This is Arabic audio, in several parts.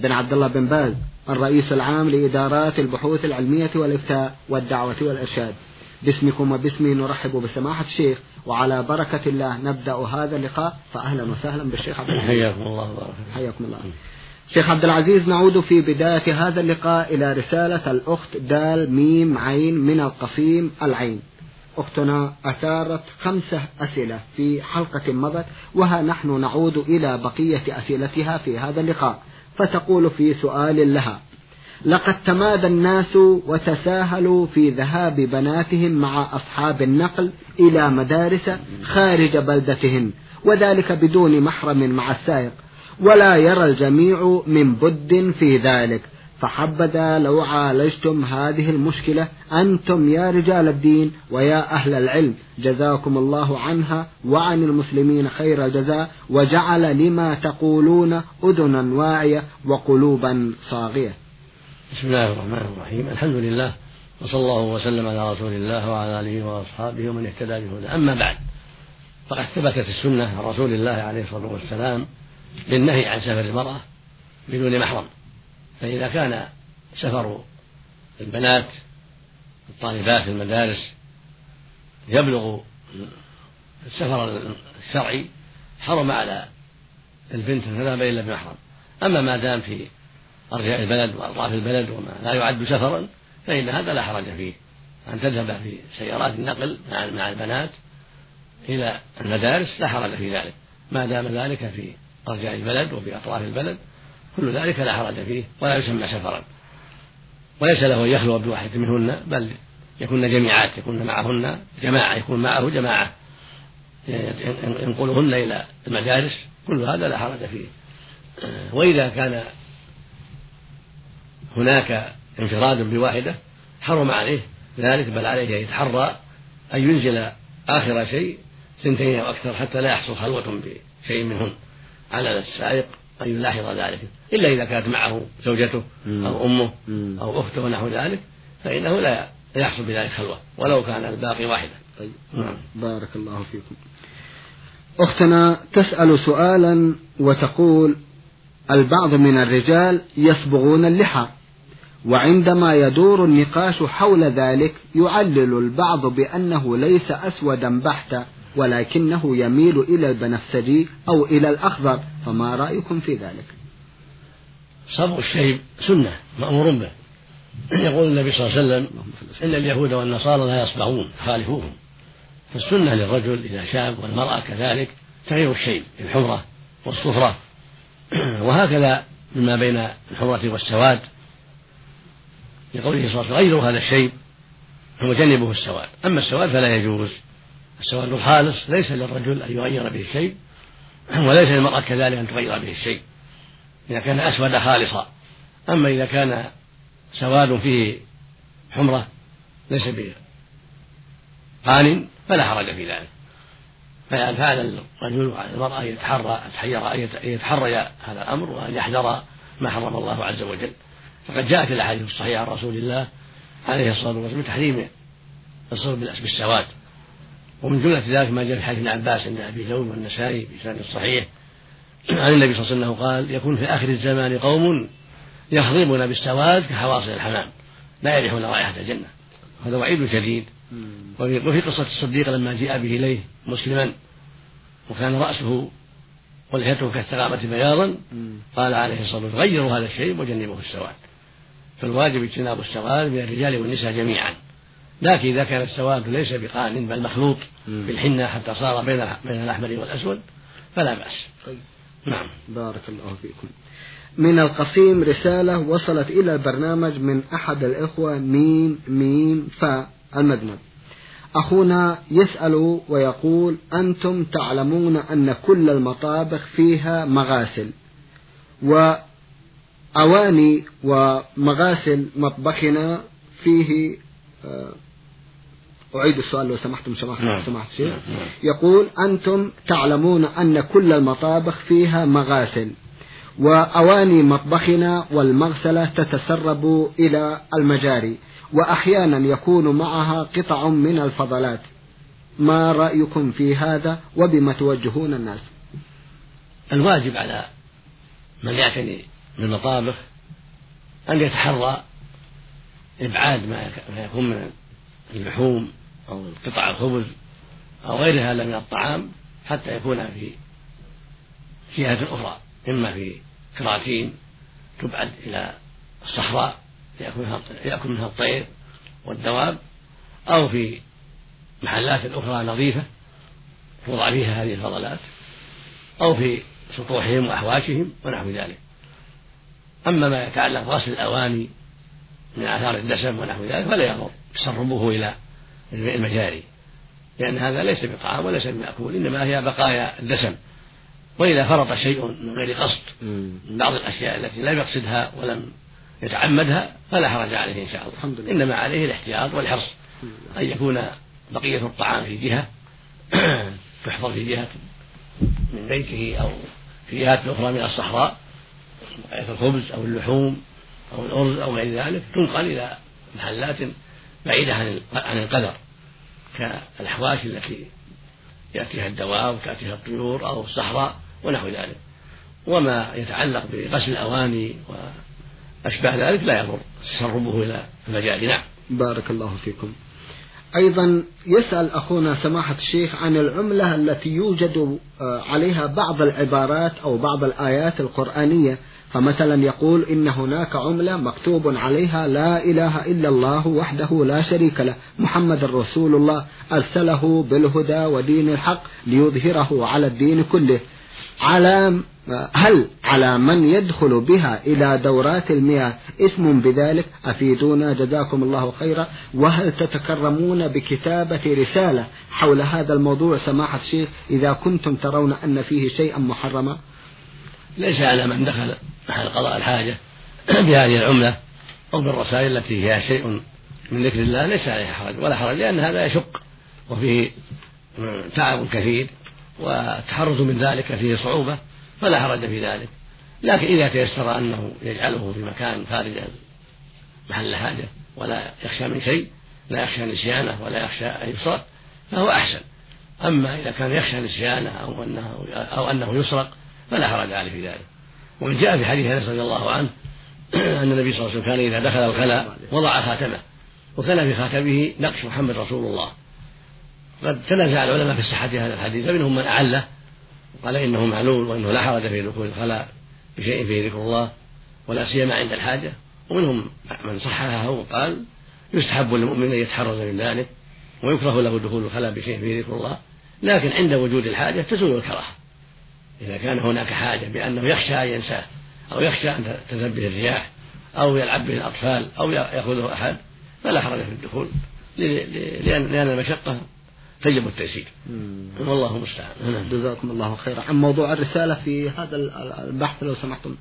بن عبد الله بن باز الرئيس العام لإدارات البحوث العلمية والإفتاء والدعوة والإرشاد. باسمكم وباسمي نرحب بسماحة الشيخ وعلى بركة الله نبدأ هذا اللقاء. فأهلا وسهلا بالشيخ عبد العزيز. حياكم الله حياكم الله. شيخ عبد العزيز نعود في بداية هذا اللقاء إلى رسالة الأخت دال ميم عين من القصيم العين. أختنا أثارت خمسة أسئلة في حلقة مضت وها نحن نعود إلى بقية أسئلتها في هذا اللقاء. فتقول في سؤال لها لقد تمادى الناس وتساهلوا في ذهاب بناتهم مع أصحاب النقل إلى مدارس خارج بلدتهن وذلك بدون محرم مع السائق ولا يرى الجميع من بد في ذلك. فحبذا لو عالجتم هذه المشكلة أنتم يا رجال الدين ويا أهل العلم. جزاكم الله عنها وعن المسلمين خير الجزاء وجعل لما تقولون أذنا واعية وقلوبا صاغية. بسم الله الرحمن الرحيم. الحمد لله وصلى الله وسلم على رسول الله وعلى آله وأصحابه ومن اهتدى بهداه. أما بعد فقد ثبتت السنة عن رسول الله عليه الصلاة والسلام للنهي عن سفر المرأة بدون محرم. فإذا كان سفر البنات الطالبات في المدارس يبلغ السفر الشرعي حرم على البنت أن تذهب إلا بمحرم أما ما دام في أرجاء البلد وأطراف البلد وما لا يعد سفرا فإن هذا لا حرج فيه. أن تذهب في سيارات النقل مع البنات إلى المدارس لا حرج في ذلك. ما دام ذلك في أرجاء البلد وفي أطراف البلد كل ذلك لا حرج فيه ولا يسمى سفرا. وليس له أن يخلو بواحد منهن بل يكون جميعات يكون معهن جماعة يكون معه جماعة. ينقلهن إلى المدارس كل هذا لا حرج فيه. وإذا كان هناك انفراد بواحدة حرم عليه ذلك بل عليه أن يتحرى أن ينزل آخر شيء سنتين أو أكثر حتى لا يحصل خلوة بشيء منهن. على السائق أن يلاحظ ذلك. إلا إذا كانت معه زوجته أو أمه أو أخته ونحو ذلك فإنه لا يحصل بذلك خلوة ولو كان الباقي واحدا. طيب. نعم. بارك الله فيكم. أختنا تسأل سؤالا وتقول البعض من الرجال يصبغون اللحى وعندما يدور النقاش حول ذلك يعلل البعض بأنه ليس أسودا بحتا. ولكنه يميل إلى البنفسجي أو إلى الأخضر فما رأيكم في ذلك؟ صبغ الشيب سنة مأمور به. يقول النبي صلى الله عليه وسلم إن اليهود والنصارى لا يصبغون خالفوهم فالسنة للرجل إذا شاب والمرأة كذلك تغيير الشيب بالحمرة والصفرة. وهكذا مما بين الحمرة والسواد. لقوله صلى الله عليه وسلم غيروا هذا الشيب وجنبوه السواد. أما السواد فلا يجوز. السواد الخالص ليس للرجل أن يغير به الشيب وليس للمرأة كذلك أن تغير به الشيب إذا كان أسود خالصا. أما إذا كان سواد فيه حمرة ليس بقان فلا حرج في ذلك. فعلى الرجل وعلى المرأة أن يتحرى أن يتحرى هذا الأمر وأن يحذر ما حرم الله عز وجل. فقد جاءت الأحاديث الصحيحة عن رسول الله عليه الصلاة والسلام بتحريم الصوم بالسواد. ومن جملة ذلك ما جاء في حديث ابن عباس عند أبي ثور والنسائي بسند الصحيح عن النبي صلى الله عليه وسلم قال يكون في آخر الزمان قوم يخضبون بالسواد كحواصل الحمام لا يريحون رائحة الجنة. هذا وعيد شديد. وفي قصة الصديق لما جاء به إليه مسلما وكان رأسه ولحيته كالثغامة بياضا قال عليه الصلاة والسلام غيروا هذا الشيء وجنبوه السواد. فالواجب اجتناب السواد من الرجال والنساء جميعا. لكن إذا كان السواد ليس بقان بل مخلوط بالحنة حتى صار بين بين الأحمر والأسود فلا بأس. طيب. نعم. بارك الله فيكم. من القصيم رسالة وصلت إلى البرنامج من أحد الإخوة ميم ميم فاء المذنب أخونا يسأل ويقول أنتم تعلمون أن كل المطابخ فيها مغاسل أواني ومغاسل مطبخنا فيه آه، أعيد السؤال لو سمحتم سماحة نعم. سماحة الشيخ نعم. نعم. يقول أنتم تعلمون أن كل المطابخ فيها مغاسل وأواني مطبخنا والمغسلة تتسرب إلى المجاري وأحيانا يكون معها قطع من الفضلات ما رأيكم في هذا وبما توجهون الناس الواجب على من يعتني بالمطابخ أن يتحرى إبعاد ما يكون من اللحوم أو قطع الخبز أو غير هذا من الطعام حتى يكون في جهة أخرى إما في كراتين تبعد إلى الصحراء يأكل منها الطير والدواب أو في محلات أخرى نظيفة توضع فيها هذه الفضلات أو في سطوحهم وأحواشهم ونحو ذلك. أما ما يتعلق بغسل الأواني من آثار الدسم ونحو ذلك فلا يضر. تسربه إلى المجاري. لأن هذا ليس بطعام وليس بمأكول إنما هي بقايا الدسم. وإذا فرط شيء من غير قصد من بعض الأشياء التي لم يقصدها ولم يتعمدها فلا حرج عليه إن شاء الله. الحمد لله. إنما عليه الاحتياط والحرص. أن يكون بقية الطعام في جهة تحفظ في جهة من بيته أو في جهات أخرى من الصحراء بقية الخبز أو اللحوم. أو الأرز أو غير ذلك تنقل إلى محلات بعيدة عن القدر كالأحواش التي يأتيها الدواب وتأتيها الطيور أو الصحراء ونحو ذلك. وما يتعلق بغسل الأواني وأشباه ذلك لا يضر تسربه إلى المجال. نعم. بارك الله فيكم. أيضا يسأل أخونا سماحة الشيخ عن العملة التي يوجد آه، عليها بعض العبارات أو بعض الآيات القرآنية فمثلا يقول إن هناك عملة مكتوب عليها لا إله إلا الله وحده لا شريك له محمد رسول الله أرسله بالهدى ودين الحق ليظهره على الدين كله. على هل على من يدخل بها إلى دورات المياه اسم بذلك؟ أفيدونا جزاكم الله خيرا. وهل تتكرمون بكتابة رسالة حول هذا الموضوع؟ سماحة الشيخ إذا كنتم ترون أن فيه شيئا محرما. ليس على من دخل محل قضاء الحاجة بهذه العملة أو بالرسائل التي فيها شيء من ذكر الله ليس عليها حرج ولا حرج لأن هذا يشق وفيه تعب كثير والتحرز من ذلك فيه صعوبة فلا حرج في ذلك. لكن إذا تيسر أنه يجعله في مكان خارج محل الحاجة ولا يخشى من شيء لا يخشى نسيانه ولا يخشى أن يسرق فهو أحسن. أما إذا كان يخشى نسيانه أو أنه أو أنه يسرق فلا حرج عليه في ذلك. ومن جاء في حديث أنس رضي الله عنه أن النبي صلى الله عليه وسلم كان إذا دخل الخلاء وضع خاتمه وكان في خاتمه نقش محمد رسول الله. قد تنازع العلماء في صحة هذا الحديث فمنهم من أعله وقال إنه معلول وإنه لا حرج في دخول الخلاء بشيء فيه ذكر الله ولا سيما عند الحاجة. ومنهم من صححه وقال يستحب للمؤمن أن يتحرز من ذلك ويكره له دخول الخلاء بشيء فيه ذكر الله. لكن عند وجود الحاجة تزول الكراهة. إذا كان هناك حاجة بأنه يخشى أن ينساه أو يخشى أن تذهب به الرياح أو يلعب به الأطفال أو يأخذه أحد فلا حرج في الدخول لأن لأن المشقة تجب التيسير. والله المستعان. نعم. جزاكم الله خيرا. عن موضوع الرسالة في هذا البحث لو سمحتم.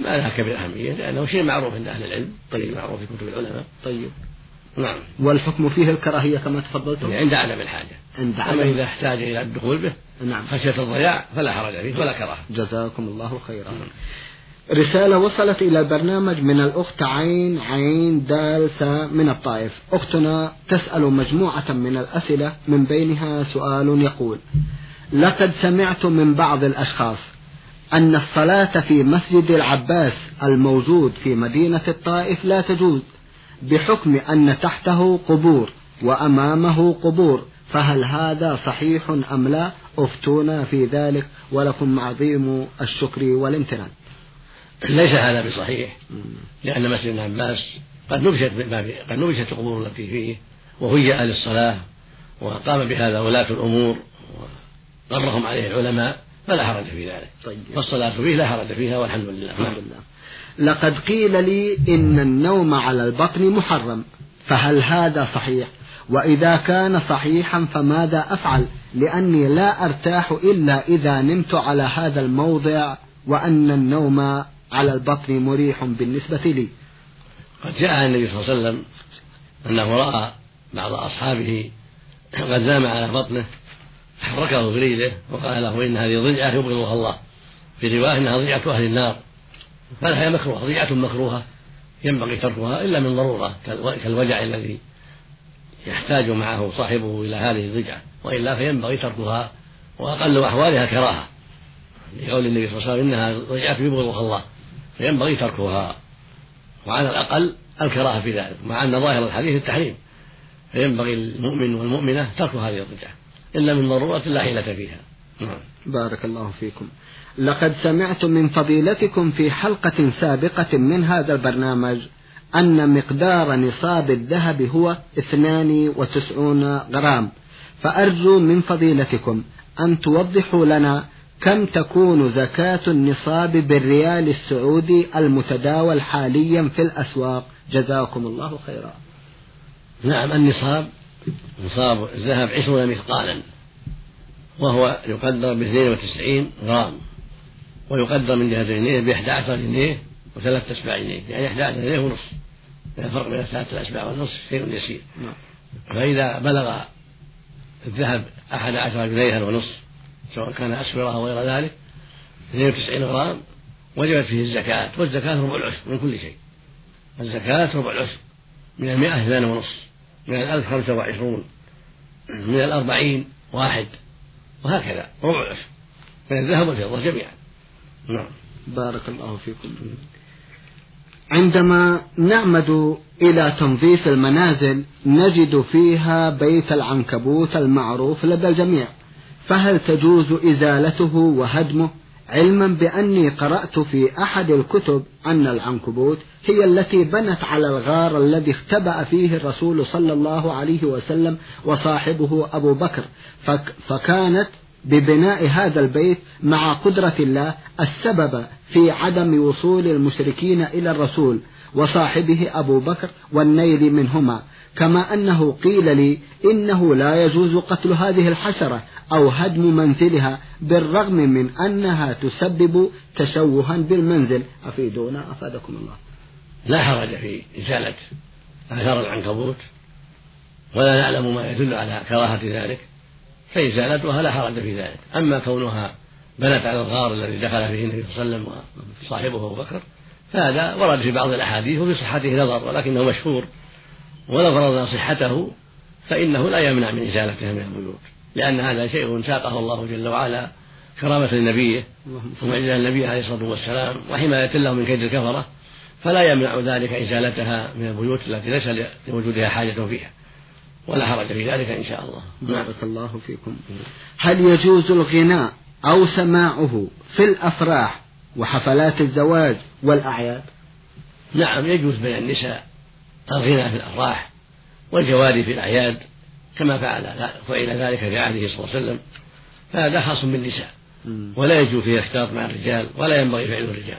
ما لها كبير أهمية لأنه شيء معروف عند أهل العلم طيب معروف في كتب العلماء. طيب. نعم. والحكم فيه الكراهية كما تفضلتم؟ يعني عند عدم الحاجة. عند أما إذا احتاج إلى الدخول به نعم. خشية الضياع فلا حرج فيه ولا كراهة. جزاكم الله خيرا. رسالة وصلت إلى البرنامج من الأخت عين عين دال ثاء من الطائف. أختنا تسأل مجموعة من الأسئلة من بينها سؤال يقول لقد سمعت من بعض الأشخاص أن الصلاة في مسجد العباس الموجود في مدينة الطائف لا تجوز بحكم أن تحته قبور وأمامه قبور. فهل هذا صحيح أم لا؟ أفتونا في ذلك ولكم عظيم الشكر والامتنان. ليس هذا بصحيح لأن مسجد ابن عباس قد نبشت قد نبشت القبور التي فيه وهيأ للصلاة وقام بهذا ولاة الأمور وغرهم عليه العلماء فلا حرج في ذلك. طيب. والصلاة فيه لا حرج فيها والحمد لله. الحمد لله. لقد قيل لي إن النوم على البطن محرم فهل هذا صحيح؟ وإذا كان صحيحا فماذا أفعل؟ لأني لا أرتاح إلا إذا نمت على هذا الموضع وأن النوم على البطن مريح بالنسبة لي. قد جاء النبي صلى الله عليه وسلم أنه رأى بعض أصحابه قد نام على بطنه حركه بريده وقال له إن هذه ضيعة يبغضها الله. في رواية إنها ضيعة أهل النار. فهي مكروهة ضيعة مكروهة ينبغي تركها إلا من ضرورة كالوجع الذي يحتاج معه صاحبه إلى هذه الضجعة وإلا فينبغي تركها وأقل أحوالها كراهة. لقول النبي صلى الله عليه وسلم إنها ضجعة يبغضها الله فينبغي تركها وعلى الأقل الكراهة في ذلك مع أن ظاهر الحديث التحريم. فينبغي المؤمن والمؤمنة ترك هذه الضجعة إلا من ضرورة لا حيلة فيها. نعم. بارك الله فيكم. لقد سمعت من فضيلتكم في حلقة سابقة من هذا البرنامج أن مقدار نصاب الذهب هو 92 غرام. فأرجو من فضيلتكم أن توضحوا لنا كم تكون زكاة النصاب بالريال السعودي المتداول حاليا في الأسواق. جزاكم الله خيرا. نعم النصاب نصاب الذهب عشرون مثقالا وهو يقدر ب 92 غرام ويقدر من جهة الجنيه ب 11 جنيه وثلاث أسباع جنيه يعني 11 جنيه ونصف. الفرق بين ثلاثة الأسباع والنصف شيء يسير نعم. فإذا بلغ الذهب أحد عشر جنيها ونصف سواء كان أسورة أو غير ذلك 92 غرام وجبت فيه الزكاة. والزكاة ربع العشر من كل شيء. الزكاة ربع العشر. من المئة اثنان ونصف. من الألف خمسة وعشرون. من الأربعين واحد. وهكذا. ربع العشر. من الذهب والفضة جميعا. نعم. بارك الله فيكم. عندما نعمد إلى تنظيف المنازل نجد فيها بيت العنكبوت المعروف لدى الجميع. فهل تجوز إزالته وهدمه؟ علما بأني قرأت في أحد الكتب أن العنكبوت هي التي بنت على الغار الذي اختبأ فيه الرسول صلى الله عليه وسلم وصاحبه أبو بكر. فكانت ببناء هذا البيت مع قدرة الله السبب في عدم وصول المشركين إلى الرسول وصاحبه أبو بكر والنيل منهما. كما أنه قيل لي إنه لا يجوز قتل هذه الحشرة أو هدم منزلها بالرغم من أنها تسبب تشوها بالمنزل. أفيدونا؟ أفادكم الله. لا حرج في إزالة آثار العنكبوت ولا نعلم ما يدل على كراهة ذلك. فإزالتها لا حرج في ذلك. أما كونها بنت على الغار الذي دخل فيه النبي صلى الله عليه وسلم وصاحبه أبو بكر فهذا ورد في بعض الأحاديث وفي صحته نظر ولكنه مشهور ولو فرضنا صحته فإنه لا يمنع من إزالتها من البيوت لأن هذا شيء ساقه الله جل وعلا كرامة لنبيه ومعجزة النبي عليه الصلاة والسلام وحماية له من كيد الكفرة فلا يمنع ذلك إزالتها من البيوت التي ليس لوجودها حاجة فيها. ولا حرج في ذلك إن شاء الله. بارك الله فيكم. هل يجوز الغناء أو سماعه في الأفراح وحفلات الزواج والأعياد؟ نعم يجوز بين النساء الغنى في الأفراح والجواري في الأعياد كما فعل فعل ذلك في عهده صلى الله عليه وسلم. فهذا خاص بالنساء. ولا يجوز فيه اختلاط مع الرجال ولا ينبغي فعل الرجال.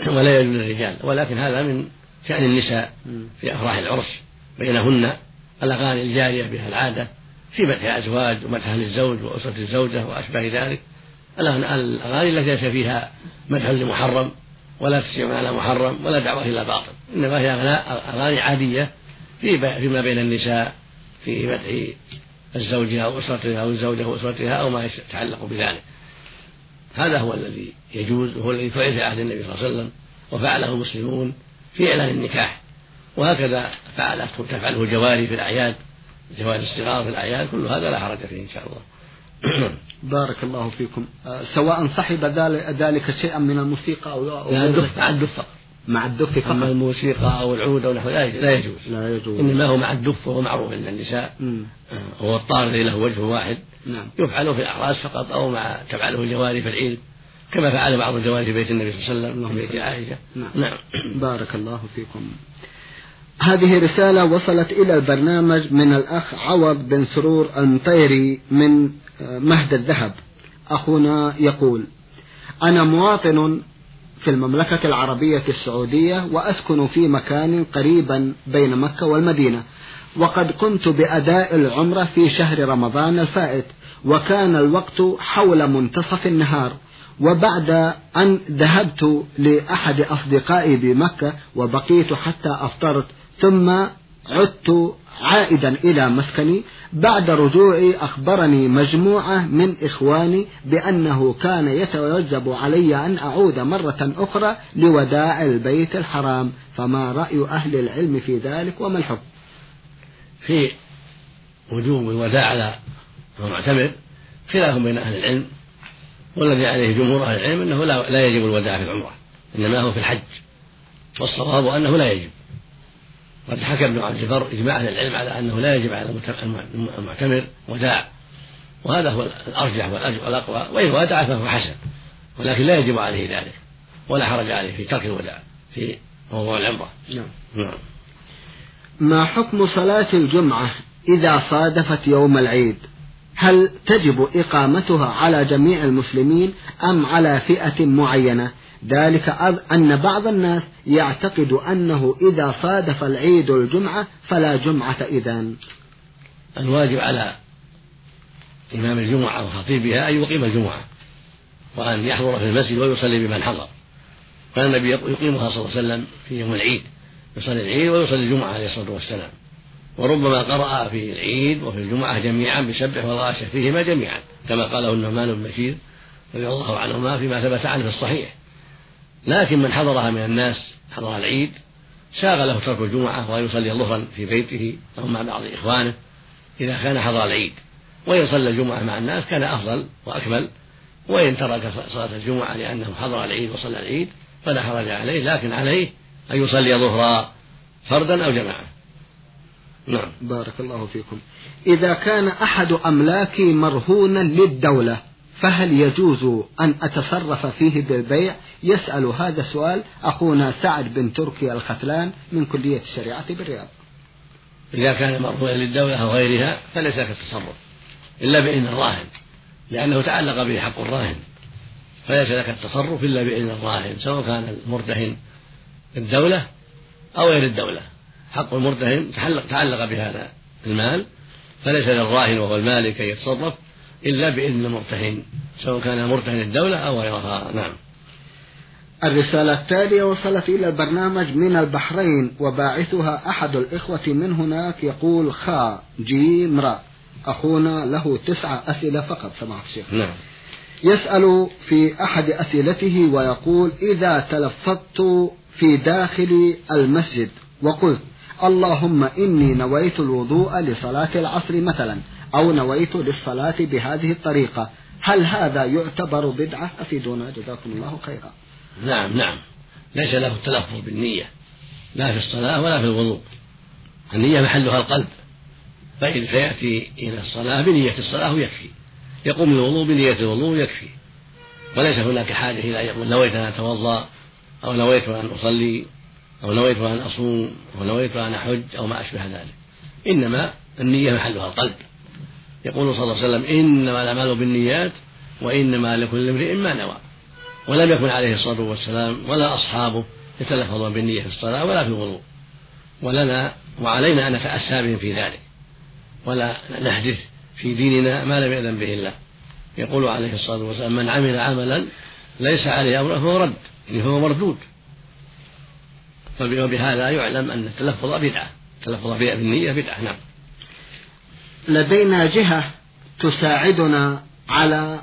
ولا يجوز للرجال ولكن هذا من شأن النساء في أفراح العرس بينهن الأغاني الجارية بها العادة في مدح الأزواج ومدحها للزوج وأسرة الزوجة وأشباه ذلك. الأغاني التي ليس فيها مدح لمحرم ولا تسمع على محرم ولا دعوة إلى باطل. إنما هي أغاني عادية في فيما بين النساء في مدح الزوجة أو أسرتها أو الزوجة وأسرتها أو ما يتعلق بذلك. هذا هو الذي يجوز وهو الذي فعل في عهد النبي صلى الله عليه وسلم وفعله المسلمون في إعلان النكاح. وهكذا فعلته تفعله الجواري في الأعياد جواري الصغار في الأعياد كل هذا لا حرج فيه إن شاء الله. بارك الله فيكم. آه، سواء صحب ذلك شيئا من الموسيقى أو, أو لا الدف مع الدف فقط. مع الدف فقط. أما الموسيقى أو العود أو نحو لا يجوز. لا يجوز. إنما هو مع الدف وهو معروف عند النساء. آه، هو الطار الذي له وجه واحد. نعم. يفعل في الأعراس فقط أو مع تفعله الجواري في العيد كما فعل بعض الجواري في بيت النبي صلى الله عليه وسلم في بيت عائشة. نعم. نعم. بارك الله فيكم. هذه رسالة وصلت إلى البرنامج من الأخ عوض بن سرور المطيري من آه، مهد الذهب. أخونا يقول أنا مواطن في المملكة العربية السعودية وأسكن في مكان قريبا بين مكة والمدينة وقد قمت بأداء العمرة في شهر رمضان الفائت وكان الوقت حول منتصف النهار وبعد أن ذهبت لأحد أصدقائي بمكة وبقيت حتى أفطرت ثم عدت عائدا إلى مسكني. بعد رجوعي أخبرني مجموعة من إخواني بأنه كان يتوجب علي أن أعود مرة أخرى لوداع البيت الحرام. فما رأي أهل العلم في ذلك وما الحكم؟ في وجوب الوداع على المعتمر خلاف بين أهل العلم والذي عليه جمهور أهل العلم أنه لا, يجب الوداع في العمرة إنما هو في الحج والصواب أنه لا يجب. قد حكى ابن عبد البر إجماع أهل العلم على أنه لا يجب على المعتمر وداع. وهذا هو الأرجح والأقوى. وإن ودع فهو حسن. ولكن لا يجب عليه ذلك. ولا حرج عليه في ترك الوداع في موضوع العمرة. نعم. نعم. ما حكم صلاة الجمعة إذا صادفت يوم العيد؟ هل تجب إقامتها على جميع المسلمين أم على فئة معينة؟ ذلك أن بعض الناس يعتقد أنه إذا صادف العيد الجمعة فلا جمعة إذا الواجب على إمام الجمعة وخطيبها أن يقيم الجمعة وأن يحضر في المسجد ويصلي بمن حضر. كان النبي يقيمها صلى الله عليه وسلم في يوم العيد يصلي العيد ويصلي الجمعة عليه الصلاة والسلام. وربما قرأ في العيد وفي الجمعة جميعا بسبح والغاشة فيهما جميعا كما قاله النعمان بن بشير رضي الله عنهما فيما ثبت عنه في الصحيح. لكن من حضرها من الناس حضر العيد ساغ له ترك الجمعة وأن يصلي ظهرا في بيته أو مع بعض إخوانه إذا كان حضر العيد. وإن صلى الجمعة مع الناس كان أفضل وأكمل. وإن ترك صلاة الجمعة لأنه حضر العيد وصلى العيد فلا حرج عليه لكن عليه أن يصلي ظهرا فردا أو جماعة. نعم. بارك الله فيكم. إذا كان أحد أملاكي مرهونا للدولة فهل يجوز أن أتصرف فيه بالبيع؟ يسأل هذا السؤال أخونا سعد بن تركي الختلان من كلية الشريعة بالرياض. إذا كان مرهونا للدولة أو غيرها فليس كالتصرف إلا بإذن الراهن لأنه تعلق به حق الراهن. فليس لك التصرف إلا بإذن الراهن سواء كان المرتهن الدولة أو غير الدولة. حق المرتهن تعلق, تعلق بهذا المال فليس للراهن وهو المالك أن يتصرف إلا بإذن المرتهن سواء كان مرتهن الدولة أو غيرها. نعم. الرسالة التالية وصلت إلى البرنامج من البحرين وباعثها أحد الإخوة من هناك يقول خا جيم را أخونا له تسعة أسئلة فقط سمعت الشيخ. نعم. يسأل في أحد أسئلته ويقول إذا تلفظت في داخل المسجد وقلت اللهم إني نويت الوضوء لصلاة العصر مثلا أو نويت للصلاة بهذه الطريقة. هل هذا يعتبر بدعة؟ أفيدونا. جزاكم الله خيرا. نعم نعم. ليس له التلفظ بالنية. لا في الصلاة ولا في الوضوء. النية محلها القلب. فإن فيأتي إلى الصلاة بنية الصلاة يكفي. يقوم الوضوء بنية الوضوء يكفي. وليس هناك حاجة إلى أن يقول نويت أن أتوضأ أو نويت أن أصلي. أو نويت أن أصوم أو نويت أن أحج أو ما أشبه ذلك. إنما النية محلها القلب. يقول صلى الله عليه وسلم إنما الأعمال بالنيات وإنما لكل امرئ ما نوى. ولم يكن عليه الصلاة والسلام ولا أصحابه يتلفظون بالنية في الصلاة ولا في الوضوء. ولنا وعلينا أن نتأسى بهم في ذلك. ولا نحدث في ديننا ما لم يأذن به الله. يقول عليه الصلاة والسلام من عمل عملا ليس عليه أمره فهو رد يعني فهو مردود. وبهذا يعلم أن التلفظ بدعة التلفظ بالنية بدعة نعم. لدينا جهة تساعدنا على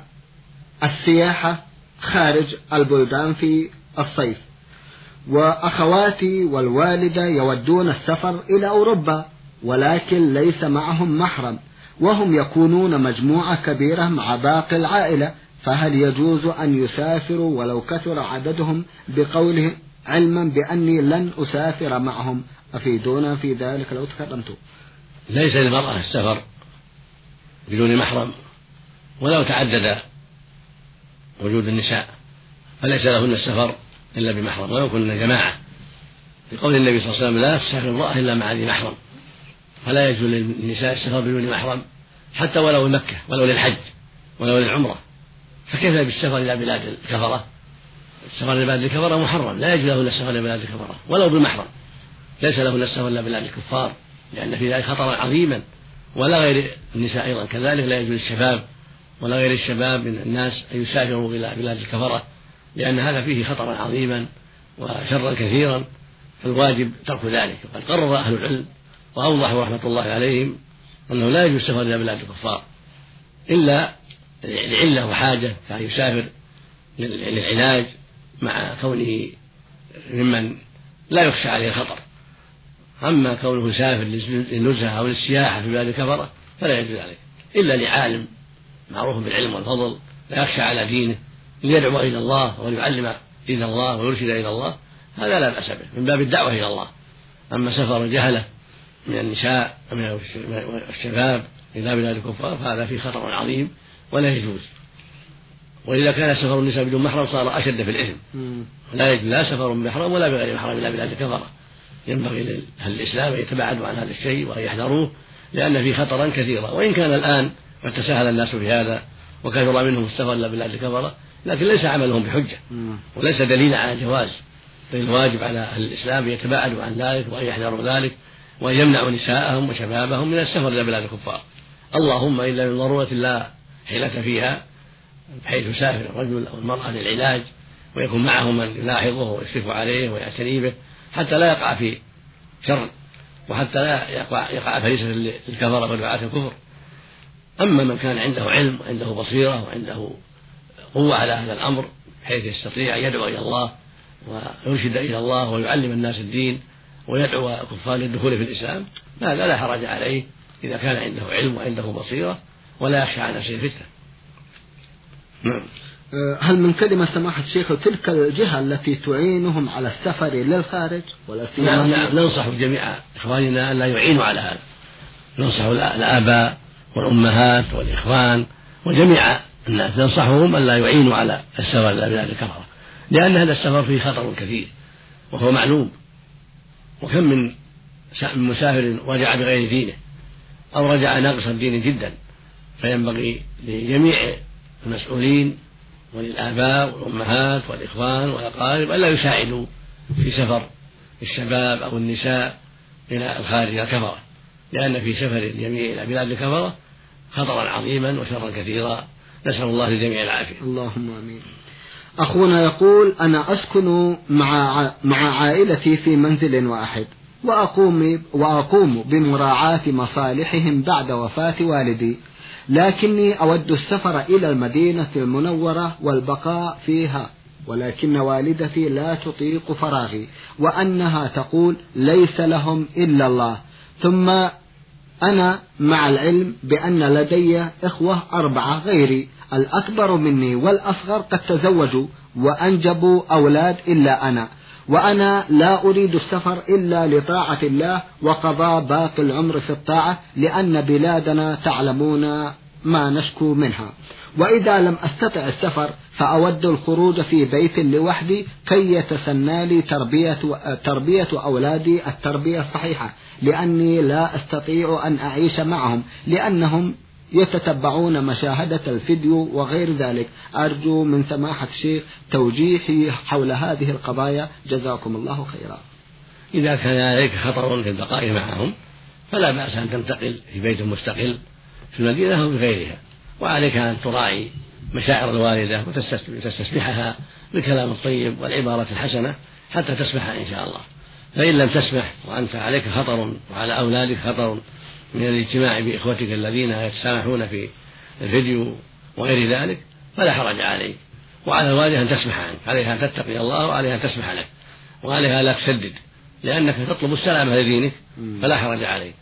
السياحة خارج البلدان في الصيف. وأخواتي والوالدة يودون السفر إلى أوروبا ولكن ليس معهم محرم وهم يكونون مجموعة كبيرة مع باقي العائلة فهل يجوز أن يسافروا ولو كثر عددهم بقولهم؟ علما بأني لن أسافر معهم. أفيدونا في ذلك لو تكرمتم ليس للمرأة السفر بدون محرم ولو تعدد وجود النساء فليس لهن السفر إلا بمحرم. ولو كنا جماعة بقول النبي صلى الله عليه وسلم لا تسافر امرأة إلا مع ذي محرم. فلا يجوز للنساء السفر بدون محرم حتى ولو لمكة ولو للحج ولو للعمرة. فكيف بالسفر إلى بلاد الكفرة؟ السفر إلى بلاد الكفرة محرم. لا يجوز لهن السفر إلى بلاد الكفرة ولو بمحرم ليس لهن السفر إلى بلاد لأن في ذلك خطرا عظيما. ولا غير النساء أيضا كذلك لا يجوز للشباب ولا غير الشباب من الناس أن يسافروا إلى بلاد الكفرة لأن هذا فيه خطرا عظيما وشرا كثيرا فالواجب ترك ذلك. وقد قرر أهل العلم وأوضحوا رحمة الله عليهم أنه لا يجوز السفر إلى بلاد الكفار. إلا لعلة وحاجة كأن يسافر للعلاج مع كونه ممن لا يخشى عليه الخطر أما كونه يسافر للنزهة أو للسياحة في بلاد الكفرة فلا يجوز عليه. إلا لعالم معروف بالعلم والفضل لا يخشى على دينه ليدعو إلى الله وليعلم دين الله ويرشد إلى الله هذا لا بأس به من باب الدعوة إلى الله. أما سفر الجهلة من النساء ومن الشباب إلى بلاد الكفار فهذا فيه خطر عظيم ولا يجوز. وإذا كان سفر النساء بدون محرم صار أشد في الإثم. لا يجوز لا سفر بمحرم ولا بغير محرم إلى بلاد الكفرة ينبغي لأهل الإسلام أن يتباعدوا عن هذا الشيء وأن يحذروه لأن فيه خطرا كثيرا. وإن كان الآن قد تساهل الناس في هذا وكثر منهم السفر إلى بلاد الكفرة لكن ليس عملهم بحجة وليس دليلا على الجواز. بل الواجب على أهل الإسلام أن يتباعدوا عن ذلك وأن يحذروا ذلك وأن يمنعوا نساءهم وشبابهم من السفر إلى بلاد الكفار اللهم إلا من ضرورة لا حيلة فيها بحيث يسافر الرجل أو المرأة للعلاج ويكون معه من يلاحظه ويشرف عليه ويعتني به حتى لا يقع في شر وحتى لا يقع يقع فريسة للكفرة ودعاة الكفر. أما من كان عنده علم وعنده بصيرة وعنده قوة على هذا الأمر بحيث يستطيع أن يدعو إلى الله ويرشد إلى الله ويعلم الناس الدين ويدعو الكفار للدخول في الإسلام هذا لا حرج عليه إذا كان عنده علم وعنده بصيرة ولا يخشى على نفسه الفتنة. نعم. أه، هل من كلمة سماحة الشيخ تلك الجهة التي تعينهم على السفر للخارج ولا نعم نعم ننصح جميع إخواننا أن لا يعينوا على هذا. ننصح الآباء والأمهات والإخوان وجميع الناس. ننصحهم أن لا يعينوا على السفر إلى بلاد الكفرة لأن هذا السفر فيه خطر كثير وهو معلوم. وكم من مسافر رجع بغير دينه أو رجع ناقص الدين جدا فينبغي لجميع المسؤولين وللآباء والأمهات والإخوان والأقارب ألا يساعدوا في سفر الشباب أو النساء إلى الخارج إلى الكفرة لأن في سفر الجميع إلى بلاد الكفرة خطرا عظيما وشرا كثيرا. نسأل الله للجميع العافية. اللهم آمين. أخونا يقول أنا أسكن مع مع عائلتي في منزل واحد وأقوم وأقوم بمراعاة مصالحهم بعد وفاة والدي. لكني أود السفر إلى المدينة المنورة والبقاء فيها ولكن والدتي لا تطيق فراغي وأنها تقول ليس لهم إلا الله. ثم أنا مع العلم بأن لدي إخوة أربعة غيري الأكبر مني والأصغر قد تزوجوا وأنجبوا أولاد إلا أنا. وأنا لا أريد السفر إلا لطاعة الله وقضاء باقي العمر في الطاعة لأن بلادنا تعلمون ما نشكو منها. وإذا لم أستطع السفر فأود الخروج في بيت لوحدي كي يتسنى لي تربية, تربية أولادي التربية الصحيحة لأني لا أستطيع أن أعيش معهم لأنهم يتتبعون مشاهدة الفيديو وغير ذلك. أرجو من سماحة الشيخ توجيهي حول هذه القضايا. جزاكم الله خيرا. إذا كان عليك خطر في البقاء معهم فلا بأس أن تنتقل في بيت مستقل في المدينة أو بغيرها وعليك أن تراعي مشاعر الوالدة وتستسمحها بالكلام الطيب والعبارة الحسنة حتى تسمح إن شاء الله. فإن لم تسمح وأنت عليك خطر وعلى أولادك خطر من الاجتماع بإخوتك الذين يتسامحون في الفيديو وغير ذلك فلا حرج عليك. وعلى الوالدة أن تسمح عنك عليها أن تتقي الله وعليها أن تسمح لك وعليها لا تسدد لأنك تطلب السلامة لدينك فلا حرج عليك.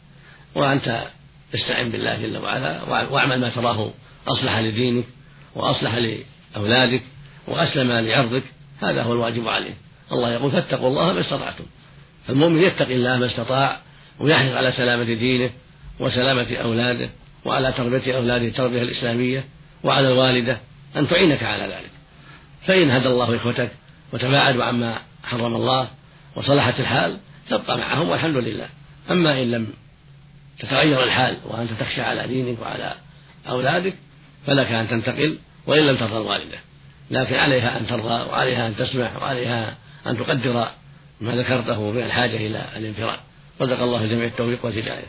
وأنت استعن بالله جل وعلا واعمل ما تراه أصلح لدينك وأصلح لأولادك وأسلم لعرضك هذا هو الواجب عليه الله يقول فاتقوا الله ما استطعتم. فالمؤمن يتقي الله ما استطاع ويحرص على سلامة دينه وسلامة أولاده وعلى تربية أولاده التربية الإسلامية وعلى الوالدة أن تعينك على ذلك. فإن هدى الله إخوتك وتباعدوا عما حرم الله وصلحت الحال تبقى معهم والحمد لله. أما إن لم تتغير الحال وأنت تخشى على دينك وعلى أولادك فلك أن تنتقل وإن لم ترضى الوالدة. لكن عليها أن ترضى وعليها أن تسمح وعليها أن تقدر ما ذكرته من الحاجة إلى الانفراد. رزق الله جميع التوفيق والهداية.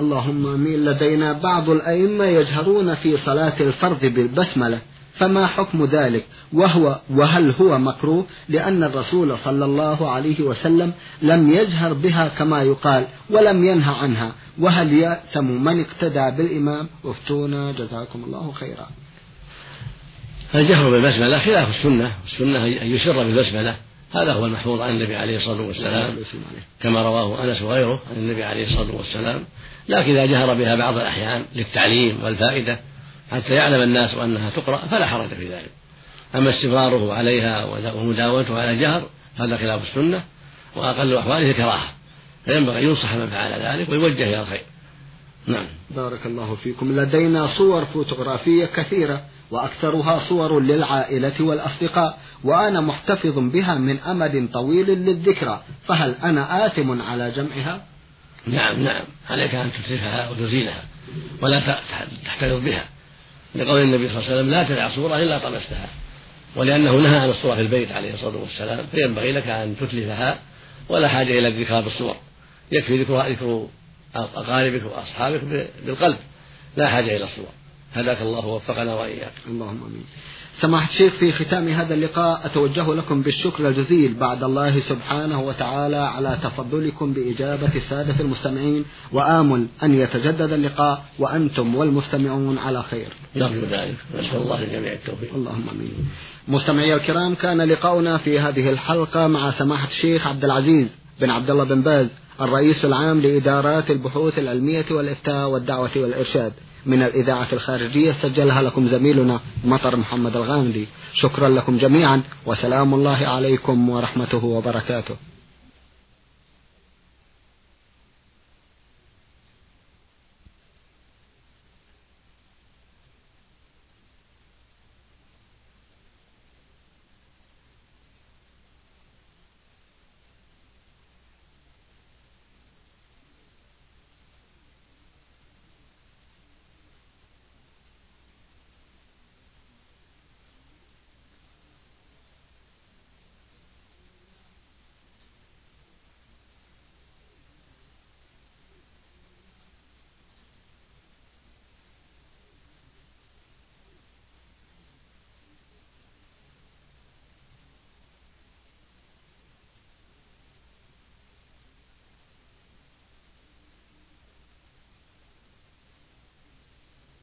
اللهم آمين. لدينا بعض الأئمة يجهرون في صلاة الفرض بالبسملة فما حكم ذلك؟ وهو وهل هو مكروه؟ لأن الرسول صلى الله عليه وسلم لم يجهر بها كما يقال ولم ينهى عنها. وهل يأثم من اقتدى بالإمام؟ أفتونا. جزاكم الله خيرا. الجهر بالبسملة خلاف السنة. السنة أن يسر بالبسملة. هذا هو المحفوظ عن النبي عليه الصلاة والسلام كما رواه أنس وغيره عن النبي عليه الصلاة والسلام. لكن إذا جهر بها بعض الأحيان للتعليم والفائدة حتى يعلم الناس أنها تقرأ فلا حرج في ذلك. أما استمراره عليها ومداومته على الجهر هذا خلاف السنة وأقل أحواله كراهة. فينبغي أن ينصح من فعل ذلك ويوجه إلى الخير. نعم. بارك الله فيكم. لدينا صور فوتوغرافية كثيرة. وأكثرها صور للعائلة والأصدقاء وأنا محتفظ بها من أمد طويل للذكرى فهل أنا آثم على جمعها؟ نعم نعم. عليك أن تتركها وتزيلها ولا تحتفظ بها. لقول النبي صلى الله عليه وسلم لا تدع صورة إلا طمستها. ولأنه نهى عن الصورة في البيت عليه الصلاة والسلام فينبغي لك أن تتلفها ولا حاجة إلى الذكرى بالصور. يكفي ذكرها ذكر أقاربك وأصحابك بالقلب لا حاجة إلى الصور. هداك الله ووفقنا وإياك. اللهم آمين. سماحة الشيخ في ختام هذا اللقاء أتوجه لكم بالشكر الجزيل بعد الله سبحانه وتعالى على تفضلكم بإجابة السادة المستمعين وآمل أن يتجدد اللقاء وأنتم والمستمعون على خير. نرجو ذلك. نسأل الله للجميع التوفيق. اللهم آمين. مستمعي الكرام كان لقاؤنا في هذه الحلقة مع سماحة الشيخ عبد العزيز بن عبد الله بن باز الرئيس العام لإدارات البحوث العلمية والإفتاء والدعوة والإرشاد. من الإذاعة الخارجية سجلها لكم زميلنا مطر محمد الغامدي. شكرا لكم جميعا وسلام الله عليكم ورحمته وبركاته.